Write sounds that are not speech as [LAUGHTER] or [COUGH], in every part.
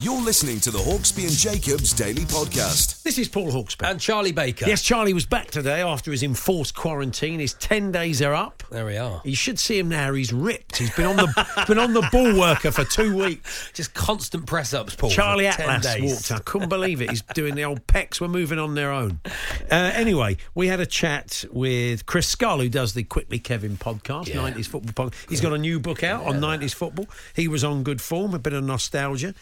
You're listening to the Hawksbee and Jacobs Daily Podcast. This is Paul Hawksbee. And Charlie Baker. Yes, Charlie was back today after his enforced quarantine. His ten days are up. There we are. You should see him now. He's ripped. He's been on the [LAUGHS] been on the ball worker for two weeks. Just constant press ups, Paul. Charlie for 10 Atlas days. walked. I couldn't believe it. He's doing the old pecs. We're moving on their own. Uh, anyway, we had a chat with Chris Scull, who does the Quickly Kevin podcast, Yeah. 90s football podcast. He's got a new book out on 90s football. He was on good form, a bit of nostalgia.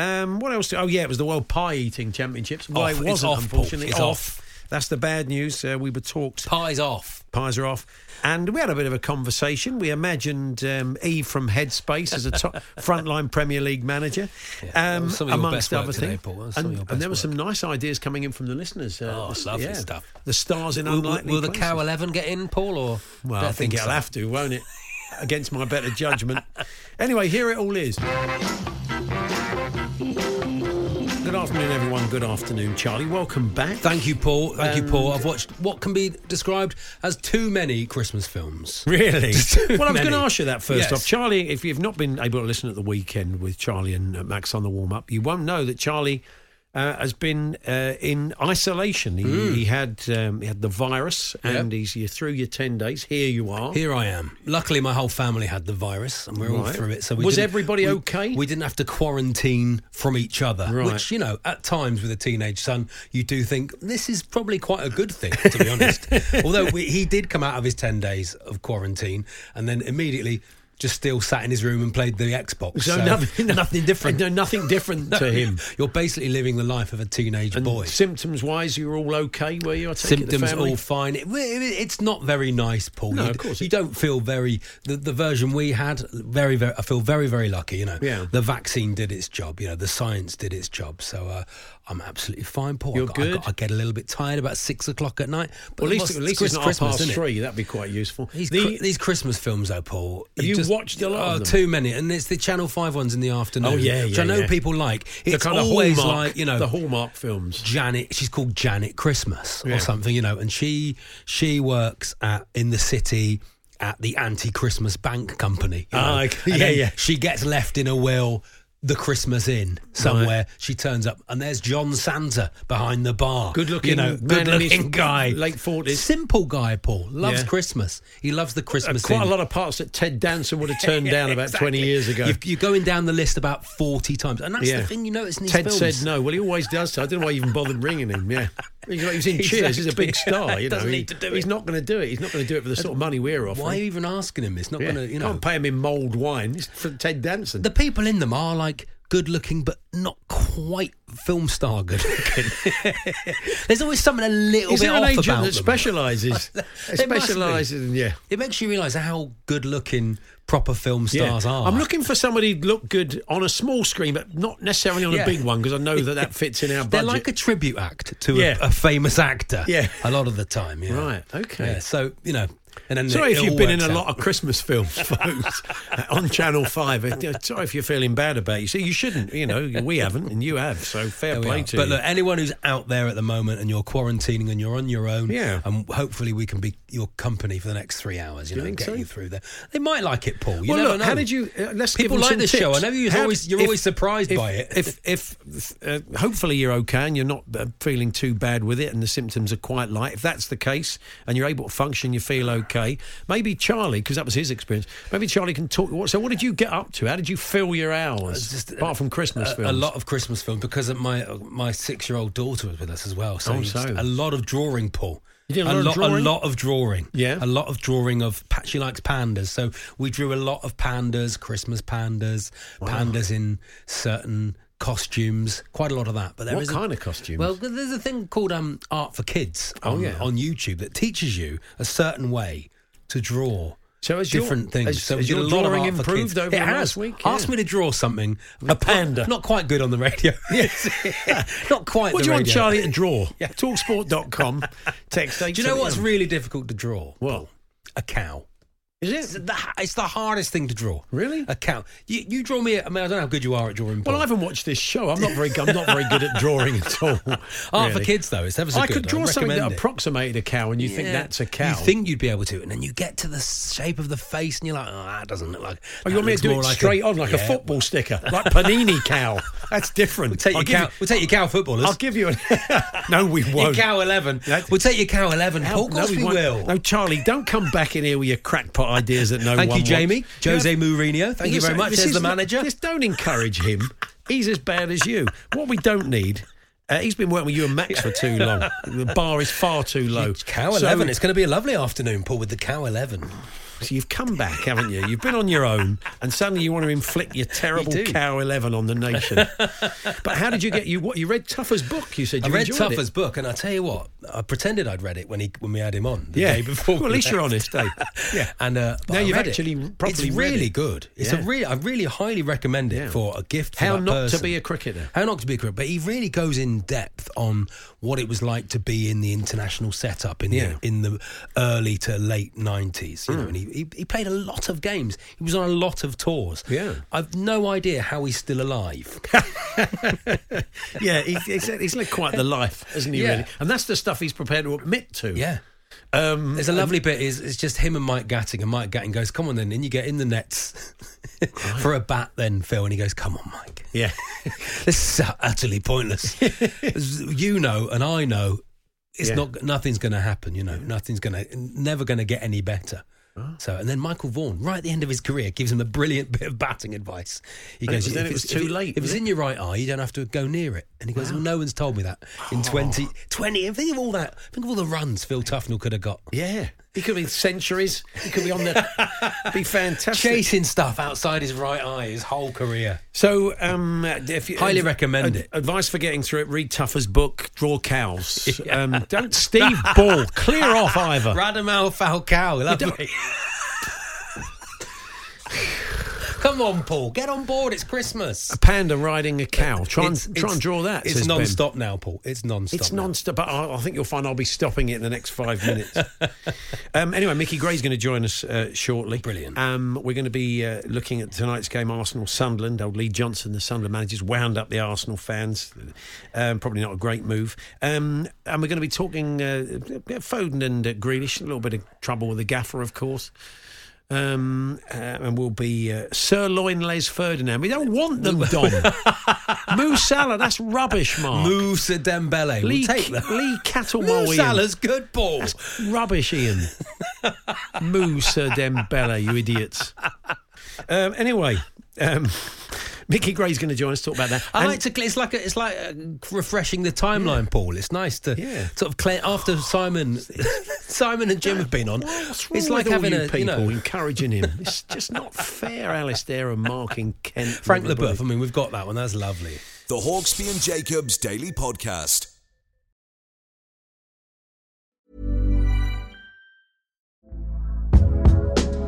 Um, what else? Oh, yeah, it was the World Pie Eating Championships. Well, Off. it wasn't, off, Paul. unfortunately. It's off. That's the bad news. Uh, we were talked Pie's off. pies are off. And we had a bit of a conversation. We imagined um, Eve from Headspace as a top [LAUGHS] frontline Premier League manager, that um, some of your amongst other things. Paul. That was some And, and there were work. some nice ideas coming in from the listeners. Uh, Oh, this- lovely stuff. The stars in Will, unlikely will the. Cow 11 get in, Paul? Or Well, I think it'll have to, won't it? Against my better judgment. [LAUGHS] anyway, here it all is. Good afternoon, everyone. Good afternoon, Charlie. Welcome back. Thank you, Paul. Thank you, Paul. I've watched what can be described as too many Christmas films. Really? [LAUGHS] Well, I was going to ask you that first Yes. off. Charlie, if you've not been able to listen at the weekend with Charlie and uh, Max on the warm up, you won't know that Charlie uh, has been uh, in isolation. He, Hmm. he had um, he had the virus, and he's you through your ten days. Here you are. Here I am. Luckily, my whole family had the virus, and we're all through it. So we Was everybody we- okay? We didn't have to quarantine from each other, Right. which you know, at times with a teenage son, you do think this is probably quite a good thing, to be honest. [LAUGHS] Although we, he did come out of his ten days of quarantine, and then immediately just still sat in his room and played the Xbox. So So, nothing, [LAUGHS] nothing different. No, nothing different to [LAUGHS] him. You're basically living the life of a teenage And boy. symptoms wise, you were all okay. Were you? I take the symptoms all fine. It, it- it's not very nice, Paul. No, you, of course you don't feel very. The, the version we had, very, very. I feel very, very lucky. You know, Yeah. the vaccine did its job. You know, the science did its job. So uh, I'm absolutely fine, Paul. You're I, got- I, got- I get a little bit tired about six o'clock at night. But Well, at least, at least Chris- it's not Christmas, past isn't it? three. That'd be quite useful. These, The- cri- these Christmas films, though, Paul. Have you watched a lot oh, of them? Too many, and it's the Channel Five ones in the afternoon. Oh, yeah, which yeah, I know yeah. people like. the It's kind of always hallmark, like you know the Hallmark films. Janet. She's called Janet Christmas Yeah. or something, you know, and she she works at in the city at the anti-Christmas bank company. you Ah, know. okay. Yeah, yeah. She gets left in a will. The Christmas Inn somewhere. She turns up, and there's John Santa behind the bar. Good-looking you know, his good-looking guy, late 40s. simple guy. Paul loves Yeah. Christmas. He loves the Uh, Christmas. quite a lot of parts that Ted Danson would have turned [LAUGHS] down about Exactly. 20 years ago. You've, you're going down the list about 40 times, and that's Yeah. the thing you notice in these Ted films. said no. Well, he always does. So I don't know why you even bothered ringing him. Yeah, [LAUGHS] he's, like, he's in [LAUGHS] Cheers. He's a big star. You know, Doesn't He- need to do He's it. not going to do it. He's not going to do it for the sort of money we're offering. Why are you even asking him? It's not Yeah. going to, you know. Can't pay him in mulled wine. It's for Ted Danson. the people in them are like good looking, but not quite film star good looking. [LAUGHS] There's always something a little Is bit there an off agent about that them. specialises? [LAUGHS] Specialises in yeah. It makes you realise how good looking proper film stars yeah. are. I'm looking for somebody who look good on a small screen, but not necessarily on Yeah. a big one because I know that that fits in our budget. They're like a tribute act to Yeah. a, a famous actor. Yeah. a lot of the time. Yeah. Right, okay. Yeah, so you know, and then Sorry if you've been in a out. lot of Christmas [LAUGHS] films, folks, on Channel 5. Uh, Sorry if you're feeling bad about. You see, you shouldn't. You know, we haven't, and you have, so fair There play to But you. look, anyone who's out there at the moment and you're quarantining and you're on your own, Yeah. and hopefully we can be your company for the next three hours. You, know, think get so? you through there. They might like it, Paul. You well, look, know. how did you? Uh, let's People like this show. I know you're How always you're if- always surprised if, by it. If if uh, hopefully you're okay and you're not uh, feeling too bad with it, and the symptoms are quite light. If that's the case, and you're able to function, you feel okay. Maybe Charlie, because that was his experience. Maybe Charlie can talk. what- So, what did you get up to? How did you fill your hours? Just, apart from Christmas films, a lot of Christmas films because of my my six year old daughter was with us as well. So, Oh, so. a lot of drawing, Paul. A lot of lot, drawing? a lot of drawing. Yeah. a lot of drawing of. She likes pandas, so we drew a lot of pandas, Christmas pandas, pandas in certain costumes. Quite a lot of that. But there What is a- kind of costumes? Well, there's a thing called um, art for kids. Oh, yeah. on YouTube that teaches you a certain way to draw. So has your- different things. has- so has your a drawing improved over it the has. last week? Ask Yeah. me to draw something. A panda. Not, not quite good on the radio. [LAUGHS] [LAUGHS] not quite. what do you want. Charlie to draw? [LAUGHS] yeah. Talksport.com. Text. Do you know what's really difficult to draw? Well, A cow. Is It's it? the, it's the hardest thing to draw. Really? A cow. You, you draw me. I mean, I don't know how good you are at drawing. Well, I haven't watched this show. I'm not very. I'm not very good at drawing at all. [LAUGHS] Art for kids though. It's ever so I good. could draw something that it. approximated a cow, and you think that's a cow. You think you'd be able to, and then you get to the shape of the face, and you're like, "Oh, that doesn't look like." Oh, you want me to do it like straight on, like a football sticker, like Panini cow? That's different. We'll take I'll your cow. you- we'll take your cow footballers. I'll give you a. [LAUGHS] no, we won't. cow eleven. That- We'll take your cow eleven. Paul, of course no, we won't. will. No, Charlie, don't come back in here with your crackpot ideas that no Thank one you, Jamie. wants. Jose Mourinho. Thank you very much. There's the manager. Just don't encourage him. He's as bad as you. What we don't need. Uh, he's been working with you and Max for too [LAUGHS] long. The bar is far too low. Cow So- 11. it's going to be a lovely afternoon, Paul, with the Cow 11. So you've come back, haven't you? You've been on your own, and suddenly you want to inflict your terrible You cow eleven on the nation. but how did you get you? What you read Tuffer's book? You said I you read enjoyed Tuffer's it. book, and I tell you what, I pretended I'd read it when he when we had him on the Yeah. day before. Well, at least you're honest, eh? Yeah. And uh, Now I you've read it. actually properly It's read really it. good. It's Yeah. a really, I really highly recommend it Yeah. for a gift. For How not to be a cricketer. How not to be a cricketer, but he really goes in depth on what it was like to be in the international setup in Yeah. the in the early to late nineties. You know, hmm. and he, he he played a lot of games. He was on a lot of tours. Yeah. I've no idea how he's still alive. [LAUGHS] Yeah, he's, he's, he's led quite the [LAUGHS] life, hasn't he? Yeah. Really, and that's the stuff he's prepared to admit to. yeah. Um, There's a lovely bit. Is it's just him and Mike Gatting, and Mike Gatting goes, "Come on, then." And you get in the nets [LAUGHS] for a bat, then Phil, and he goes, "Come on, Mike." yeah. [LAUGHS] This is utterly pointless. [LAUGHS] You know, and I know, it's Yeah. not. Nothing's going to happen. You know, nothing's going to, never going to get any better. Oh. So, and then Michael Vaughan, right at the end of his career, gives him a brilliant bit of batting advice. He And goes, then "If it was too if it- late, If it's was it? in your right eye, you don't have to go near it." And he goes, "Well, no one's told me that Oh. in 20, 20 And think of all that. Think of all the runs Phil Tufnell could have got. Yeah. He could be centuries. He could be on the. [LAUGHS] be fantastic. chasing stuff outside his right eye his whole career. So, um, if you Highly recommend it. Advice for getting through it: read Tuffer's book, Draw Cows. [LAUGHS] Um, don't Steve Bull clear off Ivor. [LAUGHS] Radamal Falcao, lovely. Come on, Paul, get on board. It's Christmas. A panda riding a cow. Try and It's- try it's- and draw that. It's non-stop now, Paul. It's non-stop. It's non-stop, but I, I think you'll find I'll be stopping it in the next five minutes. [LAUGHS] um, anyway, Mickey Gray's going to join us uh, shortly. Brilliant. Um, we're going to be uh, looking at tonight's game, Arsenal Sunderland. Old Lee Johnson, the Sunderland manager, wound up the Arsenal fans. Um, probably not a great move. Um, and we're going to be talking uh, Foden and uh, Grealish. A little bit of trouble with the gaffer, of course. Um, uh, and we'll be uh, Sirloin Les Ferdinand. We don't want them, Don. [LAUGHS] Moo Salah, that's rubbish, Mark. Musa Dembele. Lee, we'll take that. Lee Cattlemore. [LAUGHS] Moo Salah's good, Paul. That's rubbish, Ian. [LAUGHS] Musa Dembele, you idiots. Um, anyway, um, [LAUGHS] Mickey Gray's going to join us to talk about that. I And- like to. It's like a, it's like uh, refreshing the timeline, Paul. It's nice to Yeah. sort of clear after Simon, [LAUGHS] Simon and Jim have been on. What's wrong it's like with all having you a people you know encouraging him. [LAUGHS] It's just not fair, Alistair and Mark in Kent. Frank everybody. Leboeuf. I mean, we've got that one. That's lovely. The Hawksbee and Jacobs Daily Podcast.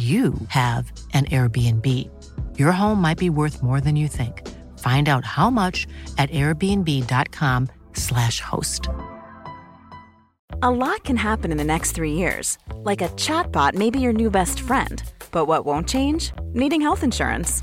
you have an Airbnb. Your home might be worth more than you think. Find out how much at airbnb.com/slash host. A lot can happen in the next three years. Like a chatbot may be your new best friend. But what won't change? Needing health insurance.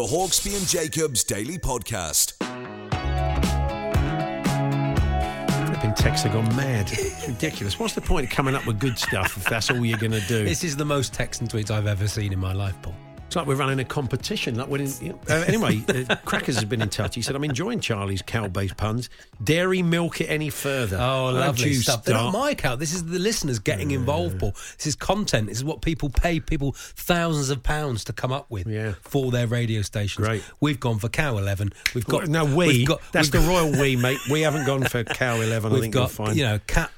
The Hawksbee and Jacobs Daily Podcast. Flipping texts have gone mad. It's ridiculous. What's the point of coming up with good stuff if that's all you're going to do? This is the most text and tweets I've ever seen in my life, Paul. It's like we're running a competition. Like we're you know. uh, anyway, uh, [LAUGHS] Crackers has been in touch. He said, "I'm enjoying Charlie's cow-based puns. Dairy milk it any further. Oh, Why lovely you stuff. They're not my account. This is the listeners getting involved, Paul. This is content. This is what people pay people thousands of pounds to come up with Yeah. for their radio stations. Great. We've gone for Cow 11. We've got no, we. We've got, that's the royal we, mate. We haven't gone for cow eleven. I We've think you'll got find. you know Cat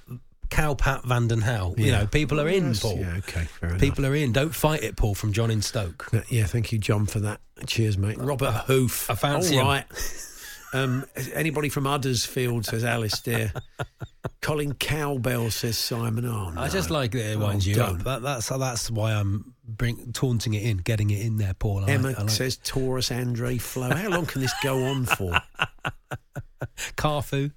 Cow Pat Van den Hauwe. You know people are in, Paul. Yeah, okay, fair enough. People are in. Don't fight it, Paul. From John in Stoke. Uh, Yeah, thank you, John, for that. Cheers, mate. Robert Hoof. I fancy All right. [LAUGHS] Um, anybody from Uddersfield says Alistair. [LAUGHS] Colin Cowbell says Simon. Oh, I just like that it Oh, winds you don't. up. That, that's that's why I'm bring, taunting it in, getting it in there, Paul. I Emma like, like says Taurus Andre Flo. How long can this go on for? [LAUGHS] Carfu.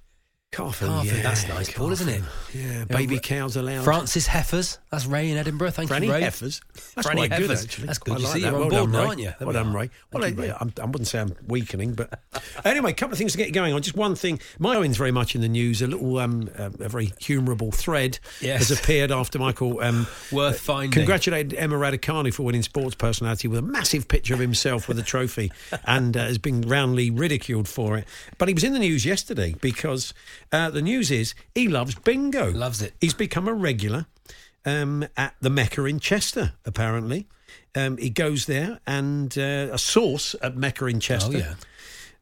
Carfu, yeah, that's nice, Paul, isn't it? Yeah, baby cows allowed. Francis Heifers. That's Ray in Edinburgh. Thank Franny you, Ray. Heifers. That's Franny quite good, Heifers. actually. That's good. I You like see, that. you're on well board done, now, Ray. aren't you? There Well we done. Ray. Well, you, I, Ray. I'm, wouldn't say I'm weakening, but [LAUGHS] anyway, a couple of things to get going on. Just one thing. My Owen's very much in the news. A little, um, uh, a very humourable thread Yes. has appeared after Michael um, [LAUGHS] Worth finding. congratulated Emma Raducanu for winning Sports Personality with a massive picture of himself with a trophy [LAUGHS] and uh, has been roundly ridiculed for it. But he was in the news yesterday because uh, the news is he loves bingo. Loves it. He's become a regular um, at the Mecca in Chester, apparently. Um, he goes there, and uh, a source at Mecca in Chester. Oh, yeah.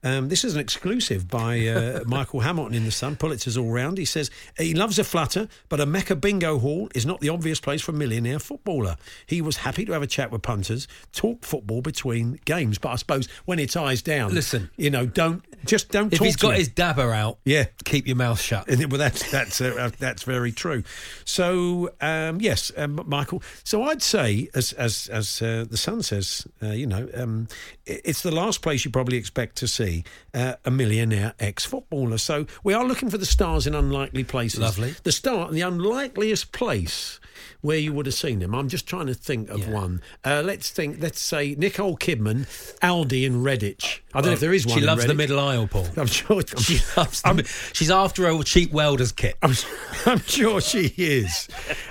Um, this is an exclusive by uh, [LAUGHS] Michael Hamilton in The Sun. Pulitzer's all round. He says he loves a flutter, but a Mecca bingo hall is not the obvious place for a millionaire footballer. He was happy to have a chat with punters, talk football between games. But I suppose when it ties down, Listen. you know, don't just don't If he's got me. his dabber out, Yeah. keep your mouth shut. And Well, that's that's uh, that's very true. So um, yes, um, Michael. So I'd say, as as as uh, the Sun says, uh, you know, um, it's the last place you probably expect to see uh, a millionaire ex-footballer. So we are looking for the stars in unlikely places. Lovely. The star, the unlikeliest place where you would have seen him. I'm just trying to think of Yeah. one. Uh, let's think. Let's say Nicole Kidman, Aldi in Redditch. I don't know if there is one. She in loves the middle aisle, Paul. I'm sure. I'm, [LAUGHS] She loves the I'm- She's after a cheap welder's kit. I'm, [LAUGHS] I'm sure she is.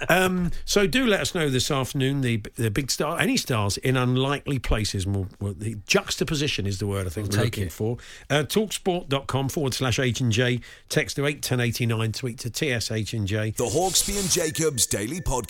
Um, so do let us know this afternoon the the big star, any stars in unlikely places. More, well, the juxtaposition is the word I think We'll we're take looking it. for. Uh, talksport.com forward slash H and J. Text to eight ten eighty nine. Tweet to TSH and J. The Hawksbee and Jacobs Daily Podcast.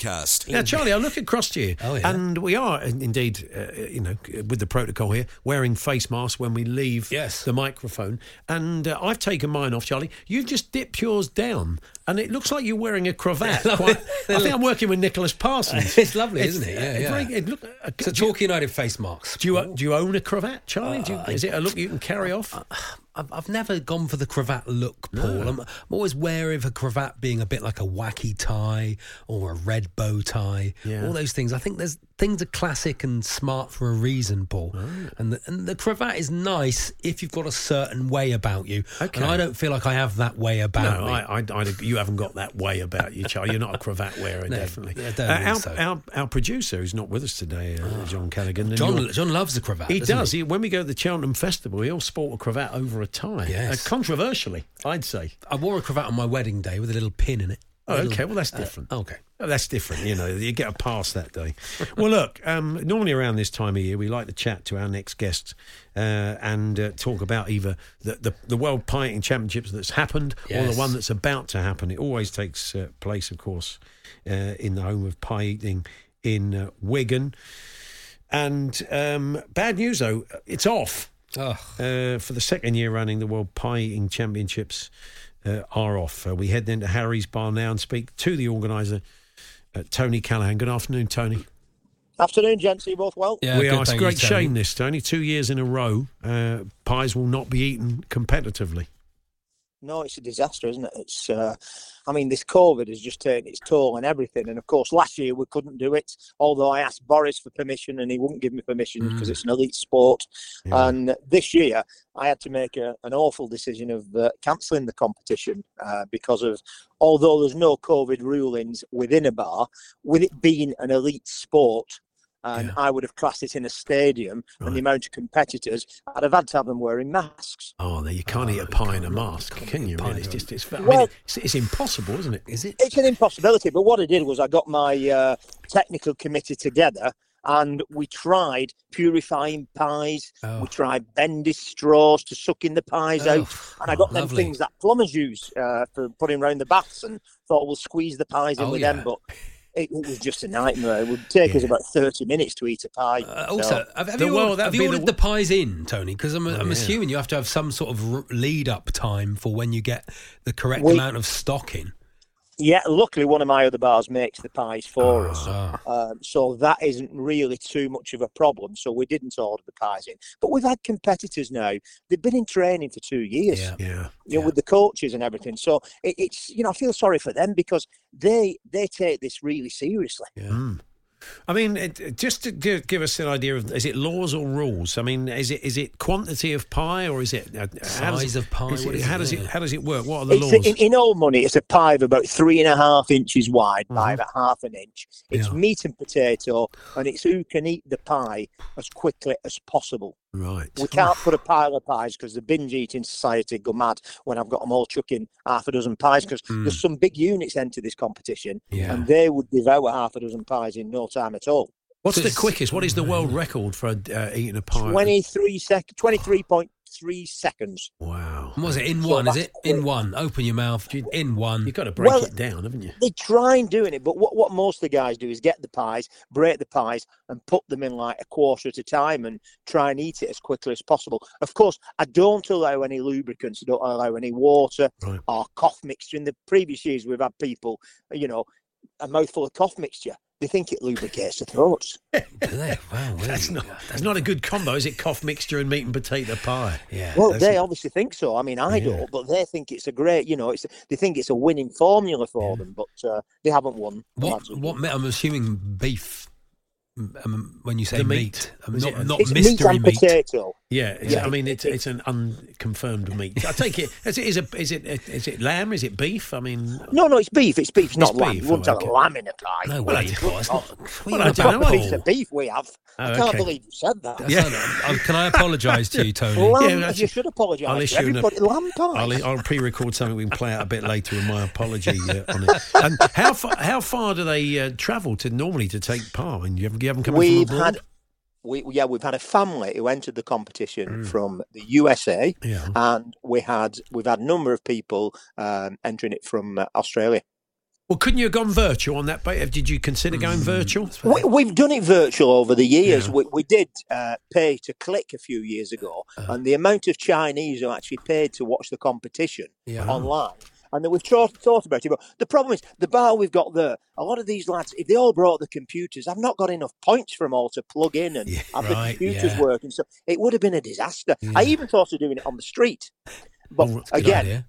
Now, Charlie, I look across to you, Oh, yeah. and we are indeed, uh, you know, with the protocol here, wearing face masks when we leave Yes. the microphone. And uh, I've taken mine off, Charlie. You've just dipped yours down, and it looks like you're wearing a cravat. [LAUGHS] Quite, I think I'm working with Nicholas Parsons. [LAUGHS] It's lovely, It's- isn't it? Yeah, it's yeah. very- it look, uh, It's a do, Chalky United face marks. do you do you own a cravat, Charlie? Do you, is it a look you can carry off? I've, I've never gone for the cravat look, Paul. I'm, I'm always wary of a cravat being a bit like a wacky tie or a red bow tie. Yeah. All those things. I think there's things are classic and smart for a reason, Paul. And the, and the cravat is nice if you've got a certain way about you. Okay. And I don't feel like I have that way about No, me. I, I, I, you haven't got that way about you, Charlie. You're not a cravat wearer, [LAUGHS] No, definitely. Uh, our, so. our, our producer, who's not with us today, uh, John Callaghan. John, John loves the cravat. He does. He, when we go to the Cheltenham Festival, he'll sport a cravat over a tie. Yes. Uh, controversially, I'd say. I wore a cravat on my wedding day with a little pin in it. Oh, okay. Well, that's uh, different. okay. Oh, that's different. You know, you get a pass that day. well, look, um, normally around this time of year, we like to chat to our next guests uh, and uh, talk about either the, the, the World Pie Eating Championships that's happened or the one that's about to happen. It always takes uh, place, of course, uh, in the home of pie eating in uh, Wigan. And um, bad news, though, it's off. Oh, Uh, for the second year running, the World Pie Eating Championships uh, are off. Uh, we head then to Harry's Bar now and speak to the organiser, uh, Tony Callaghan. Good afternoon, Tony. Afternoon, gents. Are you both well? yeah, we good, are. It's a thank you, great Tony. shame this, Tony. Two years in a row, uh, pies will not be eaten competitively. No, it's a disaster, isn't it? It's. Uh, I mean, this COVID has just taken its toll on everything. And of course, last year we couldn't do it. Although I asked Boris for permission, and he wouldn't give me permission because it's an elite sport. Yeah. And this year, I had to make a, an awful decision of uh, cancelling the competition uh, because of, although there's no COVID rulings within a bar, with it being an elite sport, and Yeah. I would have classed it in a stadium, and the amount of competitors, I'd have had to have them wearing masks. Oh, no, you can't eat a pie in a mask, can you? pie Really? It's just, it's, I mean, it's, it's impossible, isn't it? Is it? It's an impossibility, but what I did was I got my uh, technical committee together and we tried purifying pies. Oh. We tried bendy straws to suck in the pies Oh, out. And I got oh, them lovely. things that plumbers use uh, for putting around the baths and thought we'll squeeze the pies in Oh, with yeah. them. But it, it was just a nightmare. It would take us about 30 minutes to eat a pie. Uh, So- also, have, have The- you, well, ordered, have you be the the, pies in, Tony? Because I'm, I'm yeah. assuming you have to have some sort of lead up time for when you get the correct We- amount of stock in. Yeah, luckily one of my other bars makes the pies for us. Ah. Um, so that isn't really too much of a problem. So we didn't order the pies in. But we've had competitors now. They've been in training for two years. Yeah. Yeah. You know, Yeah. with the coaches and everything. So it, it's you know I feel sorry for them because they they take this really seriously. Mm. I mean, it, it- just to give, give us an idea of is it laws or rules? I mean, is it is it quantity of pie or is it uh, how does Size it- of pie, is it- is how it does it how does it work? What are the It's laws? in, in old money, it's a pie of about three and a half inches wide Mm-hmm. by about half an inch. It's Yeah. meat and potato, and it's who can eat the pie as quickly as possible. Right. We can't put a pile of pies because the binge eating society go mad when I've got them all chucking half a dozen pies because there's some big units enter this competition Mm. Yeah. and they would devour half a dozen pies in no time at all. What's So the quickest? What is the world record for uh, eating a pie? 23 sec 23.3 seconds. Wow. And was it in So one? Is it in quick. one? Open your mouth. In one. You've got to break Well- it down, haven't you? They try and doing it, but what, what most of the guys do is get the pies, break the pies, and put them in like a quarter at a time and try and eat it as quickly as possible. Of course, I don't allow any lubricants, I don't allow any water Right. or cough mixture. In the previous years, we've had people, you know, a mouthful of cough mixture. They think it lubricates the throats. [LAUGHS] Do they? Wow, [LAUGHS] That's not that's not a good combo, is it? Cough mixture and meat and potato pie. Yeah. Well, they not- obviously think so. I mean, I Yeah. don't, but they think it's a great, you know, it's they think it's a winning formula for them, but uh, they haven't won. What? What? meat- I'm assuming beef. Um, when you say The meat. meat, um, Is not, it- not It's meat mystery and meat. potato. Yeah, it's, Yeah. I mean it's it's an unconfirmed meat. I take it. Is it is it is it is it lamb? Is it beef? I mean, No, no, it's beef. It's beef, it's not It's lamb. beef, You wouldn't oh, have okay. a lamb in a pie. No Well, way, It's not. well, Well, I I don't know. Proper piece of beef we have. Oh, I can't okay. believe you said that. Yeah. Oh, can I [LAUGHS] apologise to you, Tony? Lamb, Yeah, you should apologise I'll issue an- everybody. Lamb pie. I'll, I'll pre-record something we can play out a bit later with my apology uh, on it. And how far how far do they uh, travel to normally to take part? And you haven't you haven't come We've from abroad? had, we, yeah, we've had a family who entered the competition from the USA, Mm. Yeah. and we had we've had a number of people um, entering it from uh, Australia. Well, couldn't you have gone virtual on that? Did you consider going virtual? We, we've done it virtual over the years. Yeah. We, we did uh, pay to click a few years ago, Uh-huh. and the amount of Chinese who actually paid to watch the competition Yeah. online. And then we've thought, thought about it. But the problem is, the bar we've got there, a lot of these lads, if they all brought the computers, I've not got enough points for them all to plug in and Yeah, have right, the computers yeah. working. So it would have been a disaster. I even thought of doing it on the street. But mm, a good again, idea.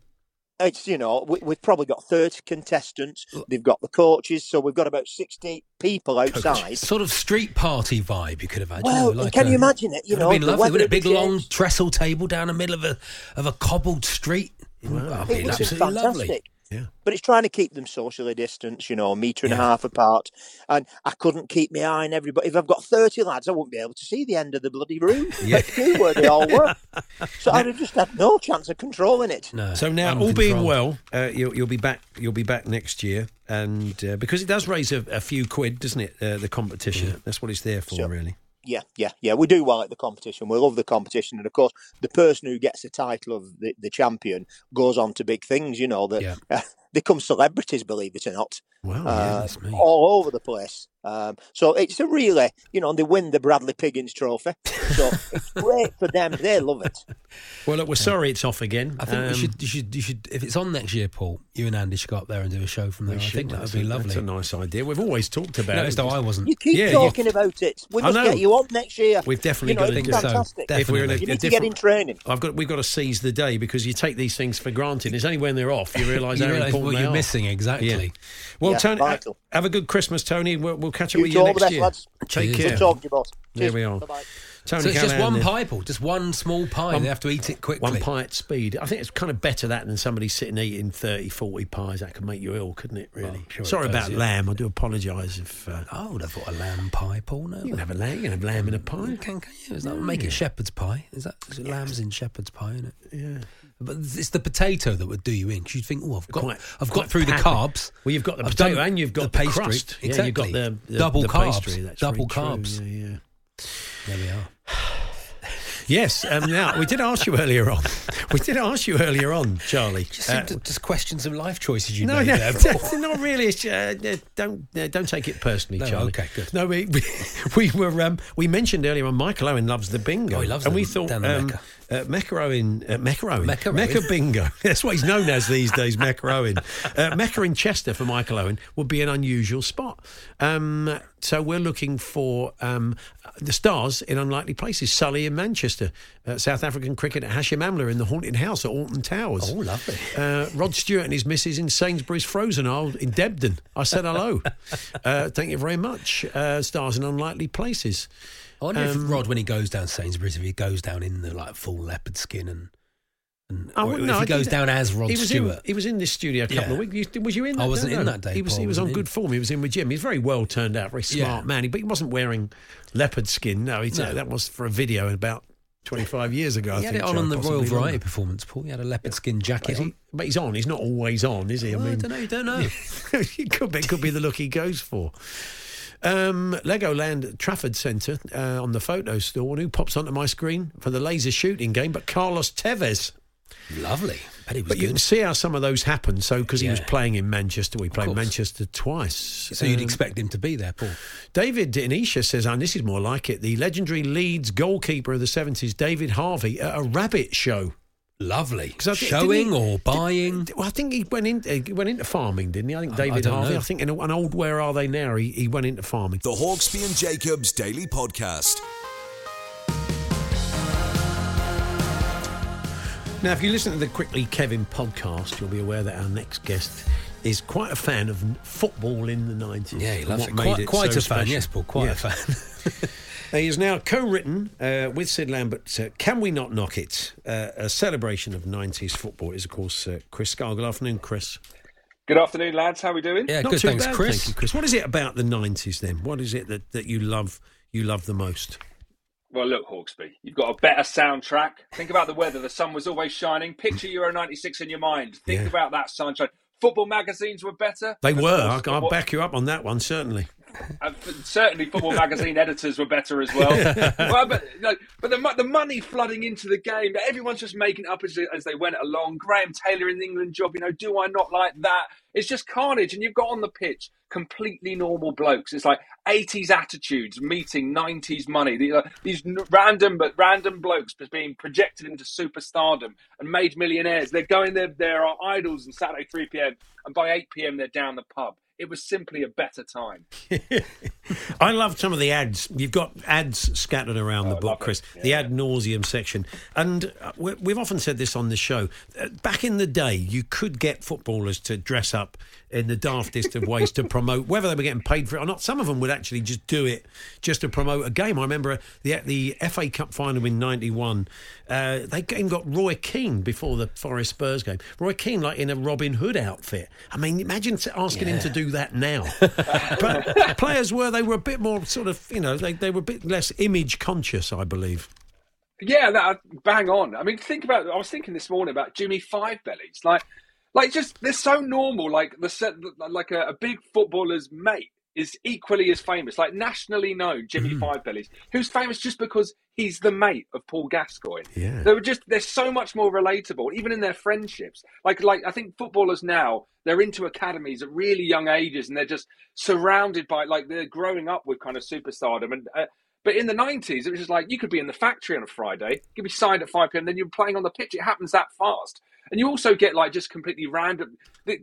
It's you know we, we've probably got thirty contestants. They've got the coaches, so we've got about sixty people outside. Sort of street party vibe, you could imagine. Well, like can a- you imagine it? You know, have been lovely, wouldn't it? Big long trestle table down the middle of a of a cobbled street. Wow, It was absolutely fantastic. lovely. Yeah. But it's trying to keep them socially distanced, you know, a metre and a half apart. And I couldn't keep my eye on everybody. If I've got 30 lads, I wouldn't be able to see the end of the bloody room. [LAUGHS] Yeah. Let's see where they all were. [LAUGHS] So I'd have just had no chance of controlling it. No. So now, all being well, uh, you'll, you'll be back. You'll be back next year, and uh, because it does raise a, a few quid, doesn't it? Uh, the competition. That's what it's there for, Sure. really. Yeah, yeah, yeah. We do well at the competition. We love the competition, and of course, the person who gets the title of the, the champion goes on to big things. You know that Yeah. [LAUGHS] they become celebrities, believe it or not, Wow, uh, that's me. all over the place. Um, so it's a really, you know, they win the Bradley Piggins Trophy. So it's [LAUGHS] great for them. They love it. Well, look, we're sorry it's off again. I think Um, we should, you should, you should, if it's on next year, Paul, you and Andy should go up there and do a show from there. I think that would be lovely. That's a nice idea. We've always talked about No, it. though I wasn't. You keep Yeah, talking about it. We must get you on next year. We've definitely you know, got to do so. fantastic. If we're in a, you a need to get in training. I've got. We've got to seize the day because you take these things for granted. It's only when they're off you realise [LAUGHS] how important what they you're are. missing, exactly. Yeah. Well, Yeah, Tony, vital. have a good Christmas, Tony. We'll, we'll catch up You with you all next the best, year. lads. Take Cheers. care. Good talking to you both. There Cheers. we are. Bye-bye. Tony So it's just one there. pie, just one small pie. One- they have to eat it quickly. One pie at speed. I think it's kind of better that than somebody sitting eating 30, 40 pies. That could make you ill, couldn't it, really? Oh, sure it Sorry does, about yeah. lamb. I do apologise if... Uh, I would have thought a lamb pie, Paul. No, you can have a lamb. You can have lamb in a pie. Can, can you? Is that make it shepherd's pie? Is that is it lamb's in shepherd's pie? Isn't it? Yeah. But it's the potato that would do you in. 'cause You'd think, oh, I've got, Quite- I've got through the carbs. Well, you've got the I've potato and you've got the the, pastry. crust. Yeah, Exactly. you've got the, the double the carbs. Pastry. That's double carbs. Yeah, yeah. There we are. Yes. Um, now we did ask you earlier on. [LAUGHS] We did ask you earlier on, Charlie. Just, Uh, just question some life choices you no, made no, there. [LAUGHS] Not really. Uh, don't uh, don't take it personally, No, Charlie. okay, good. No, we [LAUGHS] we, we were um, we mentioned earlier on. Michael Owen loves the bingo. Oh, he loves and the- we thought down the um. Uh, Mecca Owen, uh, Mecca Owen, Mecca. Mecca Bingo. [LAUGHS] That's what he's known as these days, Mecca Owen. Uh, Mecca in Chester for Michael Owen would be an unusual spot. Um, so we're looking for um, the stars in unlikely places. Sully in Manchester, uh, South African cricketer Hashim Amla in the haunted house at Alton Towers. Oh, lovely. Uh, Rod Stewart and his missus in Sainsbury's Frozen Aisle in Debden. I said hello. [LAUGHS] uh, thank you very much. Uh, stars in unlikely places. I wonder Um, if Rod, when he goes down Sainsbury's, if he goes down in the like full leopard skin and, and I or if he I goes down as Rod he was Stewart. In, he was in this studio a couple Yeah. of weeks. Was you in? I That? wasn't No, in that day, He was. Paul, he was on good form. He was in with Jim. He's very well turned out, very Yeah. smart man. He- But he wasn't wearing leopard skin. No, uh, No. that was for a video about twenty five years ago. I he had think, it on on the Royal possibly Variety longer. performance, Paul. He had a leopard skin jacket he's, on. but he's on. He's not always on, is he? I Well, I mean, don't know. You don't know. [LAUGHS] it could be, it could be the look he goes for. Um, Legoland Trafford Centre uh, on the photo store. And who pops onto my screen for the laser shooting game? But Carlos Tevez. Lovely. Was But you can see how some of those happen. So because he was playing in Manchester, we played. Manchester twice. So you'd Um, expect him to be there, Paul. David Inisha says, and this is more like it, the legendary Leeds goalkeeper of the 70s, David Harvey, at a rabbit show. Lovely. 'Cause I think- Showing he- or buying? Well, I think he went, in, he went into farming, didn't he? I think I- I David don't Harvey, know. I think in a- an old Where Are They Now, he, he went into farming. The Hawksbee and Jacobs Daily Podcast. Now, if you listen to the Quickly Kevin podcast, you'll be aware that our next guest is quite a fan of football in the 90s. Yeah, he loves it. made Quite, quite so a fan, special. yes, Paul. Quite Yeah. a fan. [LAUGHS] He is now co-written uh, with Sid Lambert. Uh, Can we not knock it? Uh, a celebration of '90s football is, of course, uh, Chris Scull. Good afternoon, Chris. Good afternoon, lads. How are we doing? yeah, Not good. too Thanks, bad, Chris. Thank you, Chris. What is it about the '90s then? What is it that, that you love? You love the most? Well, look, Hawksbee, you've got a better soundtrack. Think about the weather. The sun was always shining. Picture Euro 96 in your mind. Think Yeah. about that sunshine. Football magazines were better. They were. course, I, I'll back you up on that one, certainly. [LAUGHS] certainly, football magazine editors were better as well. [LAUGHS] [LAUGHS] well but but the, the money flooding into the game, everyone's just making it up as, they- as they went along. Graham Taylor in the England job, you know, do I not like that? It's just carnage. And you've got on the pitch completely normal blokes. It's like 80s attitudes meeting 90s money. These, uh, these random but random blokes just being projected into superstardom and made millionaires. They're going there. There are idols on Saturday 3 p.m. and by 8 p.m. they're down the pub. It was simply a better time. [LAUGHS] [LAUGHS] I love some of the ads. You've got ads scattered around the book, Chris. The ad nauseum section, and uh, we- we've often said this on the show. Uh, Back in the day, you could get footballers to dress up in the daftest of ways to [LAUGHS] promote, whether they were getting paid for it or not. Some of them would actually just do it just to promote a game. I remember the the FA Cup final in '91. Uh, they even got Roy Keane before the Forest Spurs game. Roy Keane, like in a Robin Hood outfit. I mean, imagine asking him to do that now. [LAUGHS] but players were they were a bit more sort of you know they, they were a bit less image conscious, I believe. Yeah, that bang on. I mean, think about. I was thinking this morning about Jimmy Five Bellies. Like, like just they're so normal. Like the set, like a, a big footballer's mate is equally as famous, like nationally known. Jimmy mm. Five Bellies, who's famous just because he's the mate of Paul Gascoigne. Yeah. They were just they're so much more relatable, even in their friendships. Like like I think footballers now they're into academies at really young ages, and they're just surrounded by like they're growing up with kind of superstardom. And uh, but in the nineties, it was just like you could be in the factory on a Friday, you'd be signed at five pm, then you're playing on the pitch. It happens that fast, and you also get like just completely random.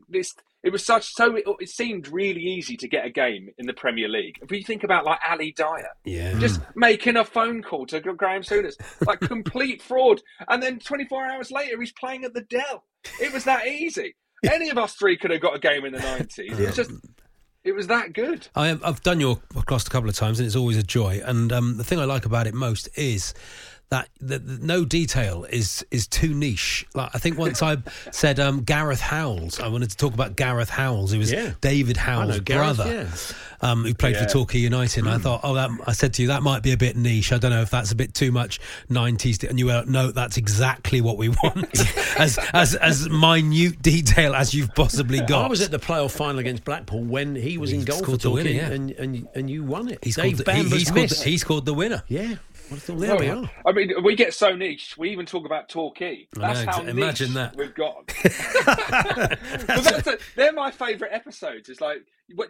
This it was such so it, it seemed really easy to get a game in the Premier League. If you think about like Ali Dia, Yeah. just making a phone call to Graeme Souness, like complete fraud. And then 24 hours later, he's playing at the Dell. It was that easy. Any of us three could have got a game in the 90s. It was just, it was that good. I have, I've done your podcast a couple of times, and it's always a joy. And um, the thing I like about it most is that the, no detail is is too niche. Like I think once I said um, Gareth Howells, I wanted to talk about Gareth Howells. He was Yeah. David Howells' Gareth, brother, yeah. um, who played Yeah. for Torquay United. And I thought, oh, that, I said to you that might be a bit niche. I don't know if that's a bit too much nineties. And you were, no, that's exactly what we want, [LAUGHS] as as as minute detail as you've possibly got. I was at the playoff final against Blackpool when he was He in goal for winner, Torquay, yeah. and, and and you won it. He Dave scored, the, he, Bamber's he, scored the, he scored the winner. yeah. Well, there we are. I mean, we get so niche. We even talk about Torquay. That's know, how imagine niche that. we've got. [LAUGHS] [LAUGHS] a, they're my favourite episodes. It's like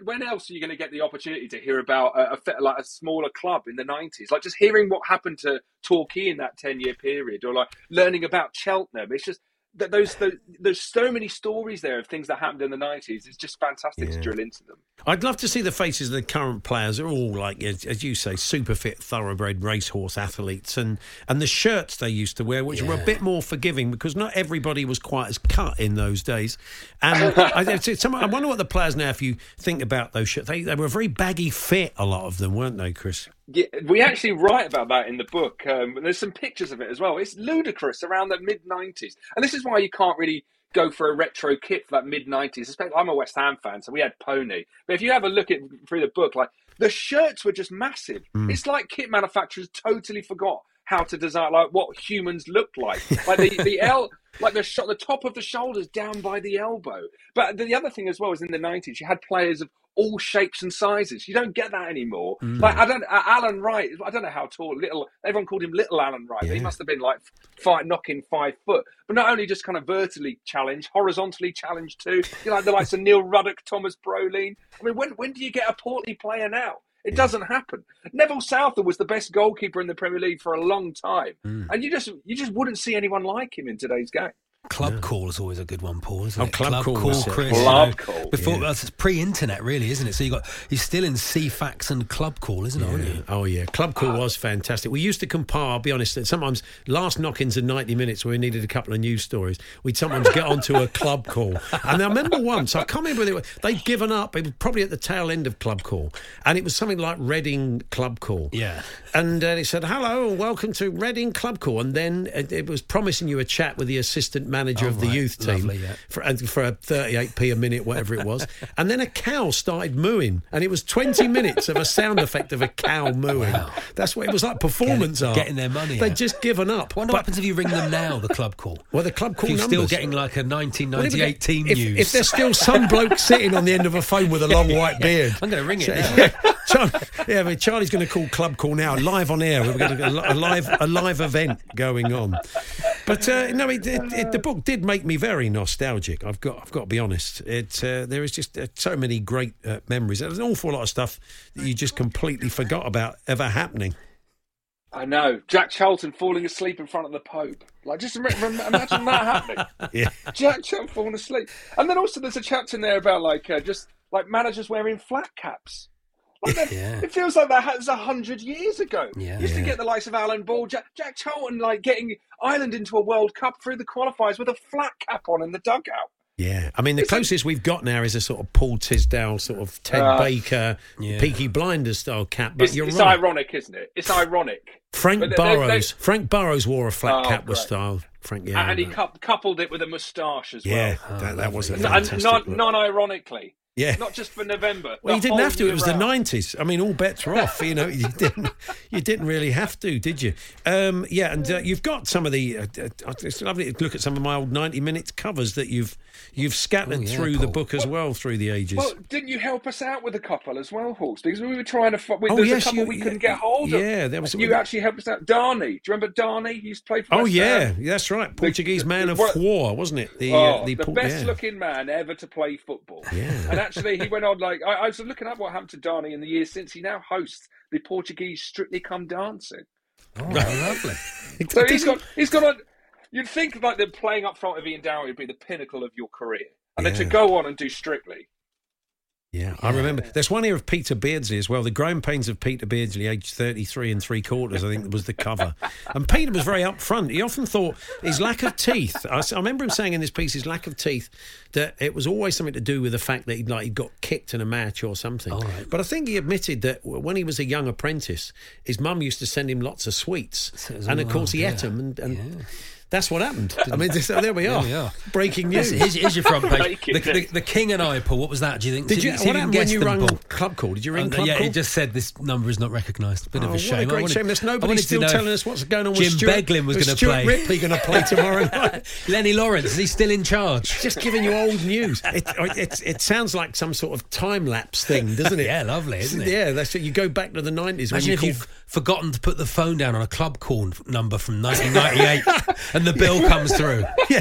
when else are you going to get the opportunity to hear about a, a like a smaller club in the nineties? Like just hearing what happened to Torquay in that ten year period, or like learning about Cheltenham. It's just that those, those there's so many stories there of things that happened in the nineties. It's just fantastic to drill into them. I'd love to see the faces of the current players. They're all like, as, you say, super fit, thoroughbred racehorse athletes, and and the shirts they used to wear, which were a bit more forgiving because not everybody was quite as cut in those days. And [LAUGHS] I, some, I wonder what the players now, if you think about those shirts, they, they were very baggy fit. A lot of them, weren't they, Chris? Yeah, we actually write about that in the book. Um, there's some pictures of it as well. It's ludicrous around the mid 90s. And this is why you can't really go for a retro kit for that mid 90s. I'm a West Ham fan, so we had Pony. But if you have a look at through the book, like the shirts were just massive. Hmm. It's like kit manufacturers totally forgot how to design like what humans look like. Like the the [LAUGHS] L like the sh- the top of the shoulders down by the elbow. But the other thing as well is in the 90s you had players of all shapes and sizes. You don't get that anymore. Like I don't, uh, Alan Wright. I don't know how tall. Little. Everyone called him Little Alan Wright. But he must have been like five, knocking five foot. But not only just kind of vertically challenged, horizontally challenged too. You know, like the likes of Neil Ruddock, Thomas Brolin. I mean, when when do you get a portly player now? It doesn't happen. Neville Southall was the best goalkeeper in the Premier League for a long time, and you just you just wouldn't see anyone like him in today's game. Club call is always a good one, Paul. Isn't Oh, it? club call call. Chris. Club you know, call, Before yeah. that's pre-internet, really, isn't it? So you got you're still in Ceefax and club call, isn't it? Oh yeah, club call was fantastic. We used to compile. I'll be honest. Sometimes last knock-ins in ninety minutes, where we needed a couple of news stories, we'd sometimes get onto a club call. And I remember once, I can't remember whether it was, they'd given up. It was probably at the tail end of club call, and it was something like Reading club call. Yeah. And uh, it said, "Hello and welcome to Reading Club Call." And then it, it was promising you a chat with the assistant manager Oh, of the right. youth team Lovely, yeah. for, and for a 38p a minute, whatever it was. [LAUGHS] and then a cow started mooing, and it was 20 minutes of a sound effect of a cow mooing. That's what it was like performance Getting- art. getting their money They'd out. just given up. Wonder But- what happens if you ring them now, the club call. [LAUGHS] well, the club If call you're numbers. still getting like a Well, if 1998 team if, news. If there's still some bloke sitting on the end of a phone with a long [LAUGHS] white beard, I'm going to ring it So- yeah, Char- yeah, but Charlie's going to call Club Call now, live on air. We've got a, a live a live event going on. But uh, no, it, it, it, the book did make me very nostalgic. I've got I've got to be honest. It uh, there is just uh, so many great uh, memories. There's an awful lot of stuff that you just completely forgot about ever happening. I know Jack Charlton falling asleep in front of the Pope. Like, just imagine that happening. [LAUGHS] Yeah. Jack Charlton falling asleep, and then also there's a chapter in there about like uh, just like managers wearing flat caps. Like Yeah. It feels like that was a hundred years ago. Yeah. Used to get the likes of Alan Ball, Jack, Jack Charlton, like getting Ireland into a World Cup through the qualifiers with a flat cap on in the dugout. Yeah, I mean the It's like- closest we've got now is a sort of Paul Tisdale, sort of Ted Ah. Baker, Yeah. Peaky Blinders style cap. But It's, you're it's right. ironic, isn't it? It's ironic. Frank But they- they- Burrows. Frank Burrows wore a flat Oh, cap with great. style. Frank, yeah, and he cou- coupled it with a moustache as yeah, well. that, that was a fantastic. and non, non-ironically. Yeah. Not just for November. Well, you didn't have to. It year was the nineties. I mean, all bets were off. You know, you [LAUGHS] didn't. You didn't really have to, did you? Um, yeah, and uh, you've got some of the. Uh, uh, it's lovely to look at some of my old ninety minutes covers that you've you've scattered Oh, yeah, through the book as well through the ages. Well, didn't you help us out with a couple as well, Hawks? Because we were trying to. fi- Oh, There's yes, a couple you- we couldn't get hold of. yeah, there was- You actually helped us out. Darnay, do you remember Darnay? He used to play for. oh West yeah, Ham. that's right. Portuguese the- man of war, wasn't it? The oh, uh, the, the, best yeah. looking man ever to play football. Yeah. And actually, he went on like I, I was looking up what happened to Dani in the years since. He now hosts the Portuguese Strictly Come Dancing. Oh, lovely. [LAUGHS] So he's got he's got a. You'd think like the playing up front of Ian Dowie would be the pinnacle of your career, and then to go on and do Strictly. Yeah, I remember. There's one here of Peter Beardsley as well. The growing pains of Peter Beardsley, aged 33 and three quarters, I think was the cover. and Peter was very upfront. He often thought his lack of teeth. I remember him saying in this piece, his lack of teeth, that it was always something to do with the fact that he'd, like, he got kicked in a match or something. Right. But I think he admitted that when he was a young apprentice, his mum used to send him lots of sweets. So and of oh, course, he yeah. ate them. And, and that's what happened. I mean, this, there we There are. we are. Breaking news. here's, here's your front page. Breaking The, the, the King and I, Paul. What was that? Do you think? Did you, see what happened when you rang Club Call? Did you ring Uh, Club yeah, Call? it just said this number is not recognised. Bit Oh, of a what shame. I great wanted- shame. There's I nobody wanted still telling us what's going on with Jim Stuart. Beglin was going to Stuart play. Ripley going to play [LAUGHS] tomorrow night. Lennie Lawrence, is he still in charge? Just giving you old news. It, it, it sounds like some sort of time lapse thing, doesn't it? [LAUGHS] Yeah, lovely, isn't it? Yeah, that's it. You go back to the 90s when Imagine you if call. you've forgotten to put the phone down on a club call number from 1998 [LAUGHS] and the bill comes through. [LAUGHS]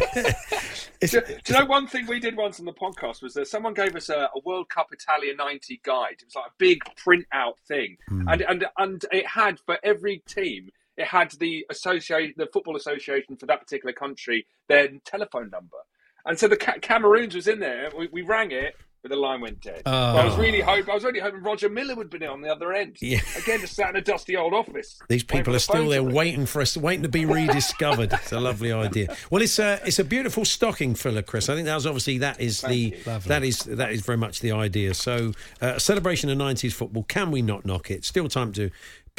Do, do you know one thing we did once on the podcast was that someone gave us a, a World Cup Italia '90 guide. It was like a big printout thing, Hmm. and and and it had for every team. It had the associate, the football association for that particular country, their telephone number, and so the Ca- Cameroons was in there. We, we rang it, but the line went dead. Oh. I was really hoping. I was really hoping Roger Milla would be on the other end. Yeah. Again, just sat in a dusty old office. These people are the still there waiting for us, waiting to be rediscovered. it's a lovely idea. Well, it's a it's a beautiful stocking filler, Chris. I think that was obviously that is the that is that is very much the idea. So, uh, a celebration of '90s football. Can we not knock it? Still time to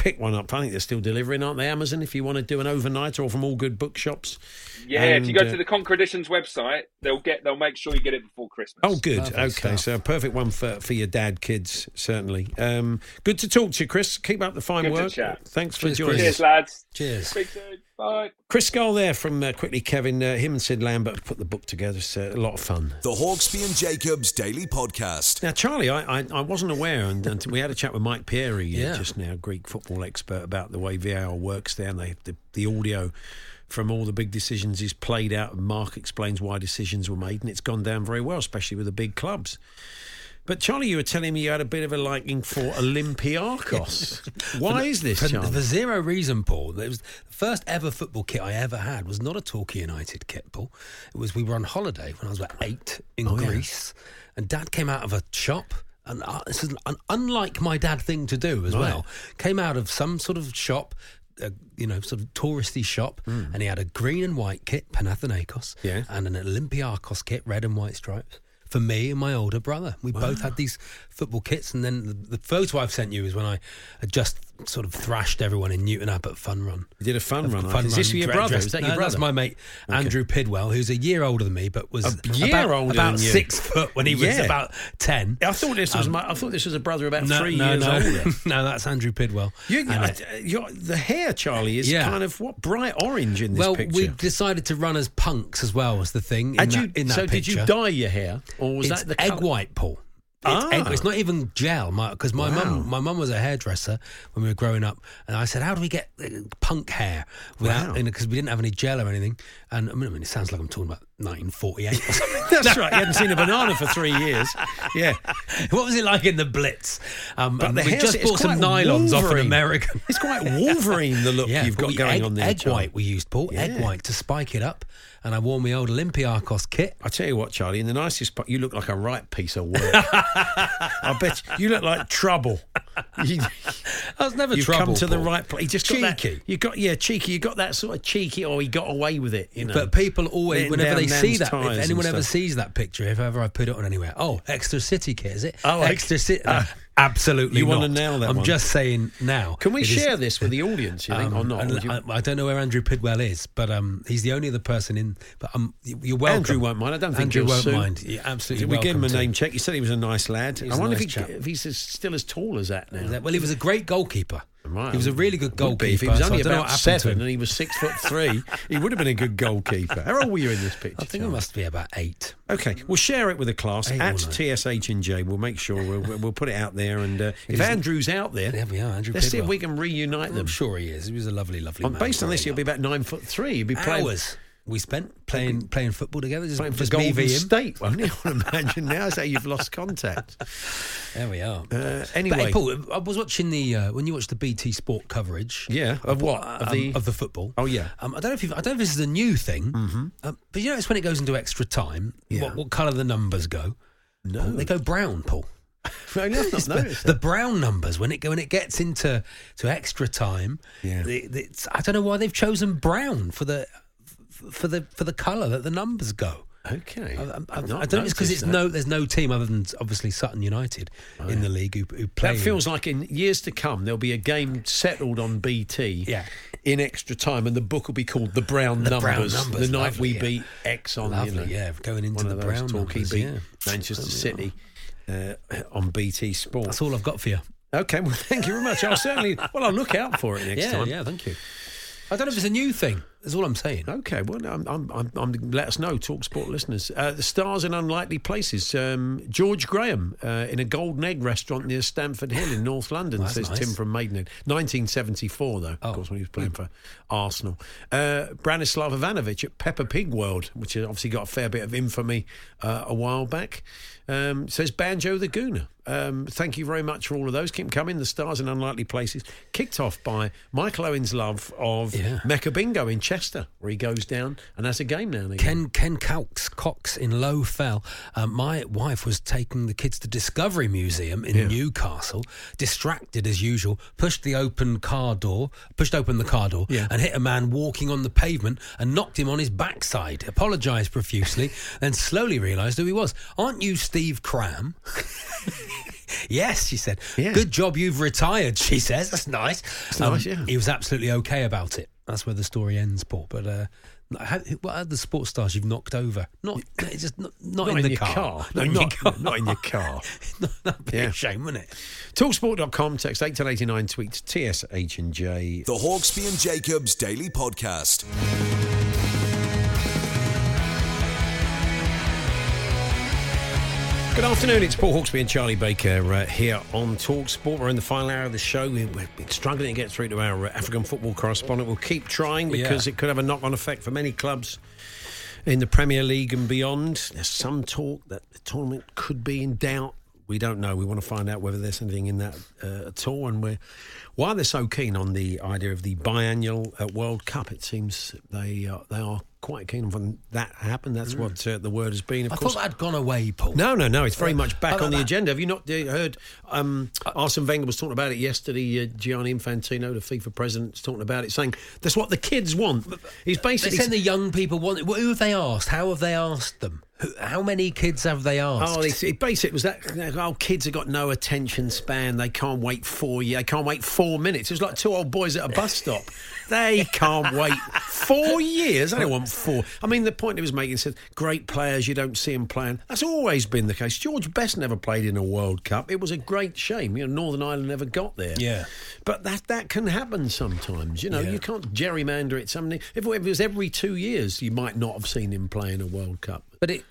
pick one up. I think they're still delivering, aren't they? Amazon, if you want to do an overnight or from all good bookshops. Yeah, if you go uh, to the Conquer Editions website, they'll get they'll make sure you get it before Christmas. Oh, good. Lovely okay, stuff. so a perfect one for, for your dad, kids, certainly. Um, good to talk to you, Chris. Keep up the fine Good to work. chat. Thanks for joining Chris. us. Cheers, lads. Cheers. Speak soon. Bye. Chris Scull there from uh, Quickly Kevin. Uh, him and Sid Lambert put the book together. It's uh, a lot of fun. The Hawksbee and Jacobs Daily Podcast. Now, Charlie, I, I, I wasn't aware, and, and we had a chat with Mike Pieri uh, Yeah. just now, Greek football expert, about the way VAR works there, and they, the, the audio from all the big decisions is played out, and Mark explains why decisions were made, and it's gone down very well, especially with the big clubs. But Charlie, you were telling me you had a bit of a liking for Olympiacos. [LAUGHS] Why is this, For, Charlie? for zero reason, Paul. It was the first ever football kit I ever had was not a Torquay United kit, Paul. It was we were on holiday when I was about eight in Oh, yeah. Greece, and Dad came out of a shop. And uh, this is an unlike my dad thing to do as Right. well. Came out of some sort of shop, uh, you know, sort of touristy shop, and he had a green and white kit, Panathinaikos. Yeah. and an Olympiakos kit, red and white stripes. For me and my older brother, we both had these football kits, and then the, the photo I've sent you is when I had just sort of thrashed everyone in Newton Abbot Fun Run. You did a fun run. Fun is this your brother? dressed- Is that No, brother? That's my mate Andrew Pidwell, who's a year older than me, but was A year about, older about six foot when he was about ten. I thought this was Um, my, I thought this was a brother about no, three no, years no. older. [LAUGHS] no, that's Andrew Pidwell. You, uh, the hair, Charlie, is Yeah. kind of what bright orange in this well, picture. we decided to run as punks as well was the thing. In that, you, in that so did you dye your hair, or was it's that the egg colour? white, Paul. It's, Ah. egg, it's not even gel, because my, Wow. mum, my mum was a hairdresser when we were growing up, and I said, "How do we get uh, punk hair without?" Wow. Because we didn't have any gel or anything. And I mean, I mean, it sounds like I'm talking about 1948 or something. [LAUGHS] That's right. You hadn't seen a banana for three years. Yeah, what was it like in the Blitz? Um, but the we just bought some nylons off an American. It's quite Wolverine the look [LAUGHS] Yeah, you've got going egg, on there. Egg white we used, Paul. Egg white to spike it up, and I wore my old Olympiakos kit. I tell you what, Charlie, in the nicest part, you look like a right piece of work. [LAUGHS] I bet you, you look like trouble. You, I was never you've trouble. come to the right place. Just got cheeky. that. You got yeah, cheeky. You got that sort of cheeky. Oh, he got away with it. You know. But people always, Letting whenever they see that, if anyone ever sees that picture, if ever I put it on anywhere, oh, Exeter City kit, is it? Oh, Exeter ex- city. uh, absolutely. you wanna nail that I'm one. just saying now. Can we it is- share this with the audience? You think um, or not? you- I, I don't know where Andrew Pidwell is, but um, he's the only other person in. But um, you- you're welcome. Andrew won't mind. I don't think Andrew won't sue. mind. You're absolutely we give him a to. name check? He said he was a nice lad. I wonder nice if, he, if he's still as tall as that now. Well, he was a great goalkeeper. Right. He was a really good goalkeeper. If he was only I about what happened to seven and he was six foot three, [LAUGHS] he would have been a good goalkeeper. How old were you in this picture? I think Charlie? must be about eight. Okay, we'll share it with the class Eight at nine. TSH and J. We'll make sure we'll, we'll put it out there. And uh, [LAUGHS] if Andrew's out there, There we are, Andrew let's see if we can reunite them. I'm sure he is. He was a lovely, lovely man. based on this, he'll be about nine foot three. He'll be playing, hours we spent playing playing football together. Just, playing for just Golden. State, won't he? I imagine now. So you've lost contact. There we are. Uh, But, anyway, hey, Paul, I was watching the uh, when you watch the BT Sport coverage. Yeah, of what? Of um, the- of the football. Oh, yeah. Um, I don't know if you've, I don't know if this is a new thing, mm-hmm. um, but you know it's when it goes into extra time. Yeah. What, what colour the numbers go? No. Paul, they go brown, Paul. [LAUGHS] Not [LAUGHS] the, the brown numbers when it go- when it gets into to extra time. Yeah. it's, I don't know why they've chosen brown for the for the for the colour that the numbers go. Okay. I, I, I, I don't. It's because it's that. Oh, no. There's no team other than obviously Sutton United in the league who, who play. That feels like in years to come there'll be a game settled on BT. Yeah. In extra time, and the book will be called "The Brown The Numbers." Brown Numbers, the night lovely, we yeah. beat X on, Lovely, you know, yeah, going into the brown numbers, beat yeah. Manchester City uh, on BT Sport. That's all I've got for you. Okay, well, thank you very much. I'll certainly. Well, I'll look out for it next yeah, time. yeah. Thank you. I don't know if it's a new thing. That's all I'm saying. Okay, well, I'm, I'm, I'm, I'm, let us know, Talk Sport listeners. Uh, the stars in unlikely places. Um, George Graham uh, in a Golden Egg restaurant near Stamford Hill in North London, That's says nice. Tim from Maidenhead. 1974, though, Oh. of course, when he was playing for Arsenal. Uh, Branislav Ivanovic at Peppa Pig World, which has obviously got a fair bit of infamy uh, a while back. Um, says Banjo the Gooner. Um, thank you very much for all of those. Keep coming. The stars in unlikely places. Kicked off by Michael Owen's love of Yeah. Mecca Bingo in Chester, where he goes down and has a game now. Ken Ken Cox Cox in Low Fell. Um, my wife was taking the kids to Discovery Museum in Yeah. Newcastle, distracted as usual, pushed the open car door, pushed open the car door, Yeah. and hit a man walking on the pavement and knocked him on his backside. Apologised profusely, [LAUGHS] then slowly realised who he was. Aren't you Steve Cram? [LAUGHS] Yes, she said. Yeah. Good job you've retired, she says. That's nice. Um, nice, yeah. He was absolutely okay about it. That's where the story ends, Paul. But uh, how, what are the sports stars you've knocked over? Not just not, not, Not in, the your car. No, Not in not, your car. not in your [LAUGHS] car. That'd be Yeah. a shame, wouldn't it? Talksport.com, text 81089, tweet TSH and J. The Hawksbee and Jacobs Daily Podcast. Good afternoon, it's Paul Hawksbee and Charlie Baker uh, here on Talksport. We're in the final hour of the show. We- We're struggling to get through to our uh, African football correspondent. We'll keep trying because Yeah. it could have a knock on effect for many clubs in the Premier League and beyond. There's some talk that the tournament could be in doubt. We don't know. We want to find out whether there's anything in that uh, at all. And we're, why they're so keen on the idea of the biannual uh, World Cup, it seems they they are quite keen on when that happen. That's what uh, the word has been. Of I course, thought that'd gone away, Paul. no, no, no. It's very much back Oh, on the that- agenda. Have you not uh, heard? Um, Arsene Wenger was talking about it yesterday. Uh, Gianni Infantino, the FIFA president, was talking about it, saying that's what the kids want. He's basically saying the young people want it. Who have they asked? How have they asked them? How many kids have they asked? Oh, it basically was that. Oh, kids have got no attention span. They can't wait four. They can't wait four minutes. It was like two old boys at a bus stop. They can't wait four years. I don't want four. I mean, the point he was making said, great players, you don't see them playing. That's always been the case. George Best never played in a World Cup. It was a great shame. You know, Northern Ireland never got there. Yeah. But that that can happen sometimes. You know, Yeah. you can't gerrymander it. Something if it was every two years, you might not have seen him play in a World Cup. But it,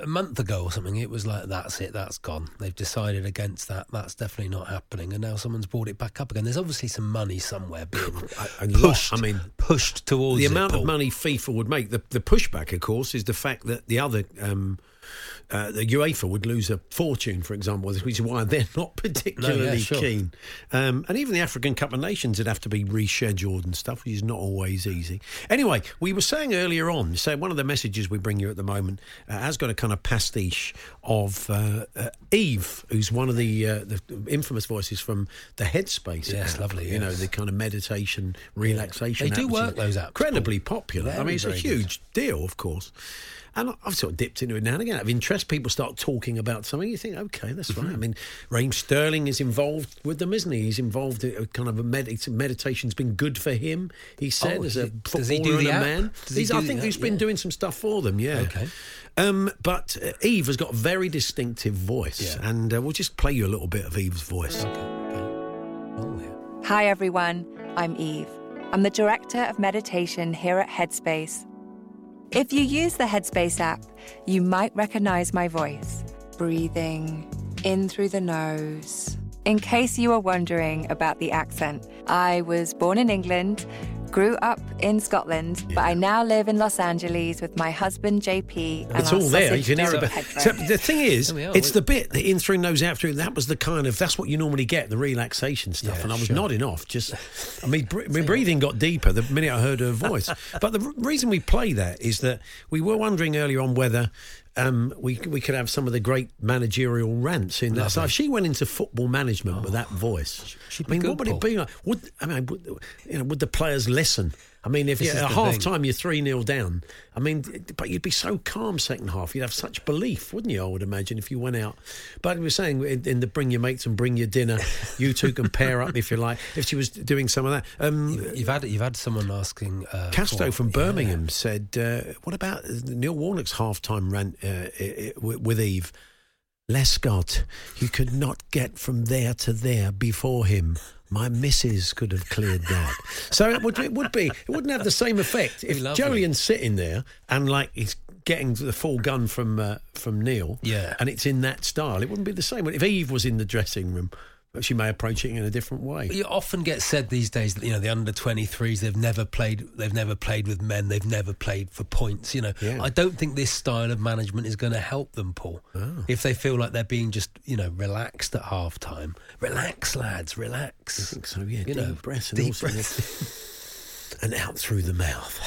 a month ago or something, it was like, that's it, that's gone. They've decided against that. That's definitely not happening. And now someone's brought it back up again. There's obviously some money somewhere being [LAUGHS] pushed, I mean, pushed towards the it, amount of money FIFA would make. The, the pushback, of course, is the fact that the other, um, uh, the UEFA would lose a fortune, for example, which is why they're not [LAUGHS] particularly sure. keen. Um, and even the African Cup of Nations would have to be rescheduled and stuff, which is not always easy. Anyway, we were saying earlier on, so one of the messages we bring you at the moment uh, has got a kind of pastiche of uh, uh, Eve, who's one of the uh, the infamous voices from the Headspace. Yes, app, lovely, You know, the kind of meditation, relaxation. They do work, those apps, Incredibly popular. I mean, it's a very good. huge deal, of course. And I've sort of dipped into it now and again. Out of interest, people start talking about something. You think, okay, that's Mm-hmm. right. I mean, Raheem Sterling is involved with them, isn't he? He's involved in a kind of a med- meditation's been good for him. He said Oh, as a does he- does he footballer do and a app? man. Does he He's, do I think he's been Yeah. doing some stuff for them. Yeah. Okay. Um, but uh, Eve has got a very distinctive voice, Yeah. and uh, we'll just play you a little bit of Eve's voice. Oh, yeah. Hi, everyone. I'm Eve. I'm the director of meditation here at Headspace. If you use the Headspace app, you might recognize my voice. Breathing in through the nose. In case you are wondering about the accent, I was born in England, grew up in Scotland, but I now live in Los Angeles with my husband JP. And It's all there. You sausage can hear it. Pedro. So the thing is, are. it's the bit that in through nose out through. That was the kind of that's what you normally get the relaxation stuff. Yeah, and I was sure. nodding off. Just, I mean, br- my breathing got deeper the minute I heard her voice. but the r- reason we play that is that we were wondering earlier on whether. Um, we we could have some of the great managerial rants in that. So if she went into football management with that voice, she'd I mean, be what would it be like? Would I mean, would, you know, would the players listen? I mean, if This is at half thing. time you're three 0 down. I mean, but you'd be so calm second half. You'd have such belief, wouldn't you? I would imagine if you went out. But we were saying in, in the bring your mates and bring your dinner, you two can pair up if you like. If she was doing some of that, um, You've had you've had someone asking. Uh, Casto for- from yeah. Birmingham said, uh, "What about Neil Warnock's half-time rant uh, i- i- with with Eve? Lescott, you could not get from there to there before him." My missus could have cleared that. So it would, it would be, it wouldn't have the same effect if. Joleon's sitting there and like he's getting the full gun from uh, from Neil, Yeah. and it's in that style. It wouldn't be the same. If Eve was in the dressing room, she may approach it in a different way. You often get said these days that you know the under 23s they've never played they've never played with men they've never played for points you know Yeah. I don't think this style of management is going to help them Paul Oh. if they feel like they're being just you know relaxed at half time relax lads relax I think so, yeah. You deep know, breath and deep also breath. [LAUGHS] and out through the mouth.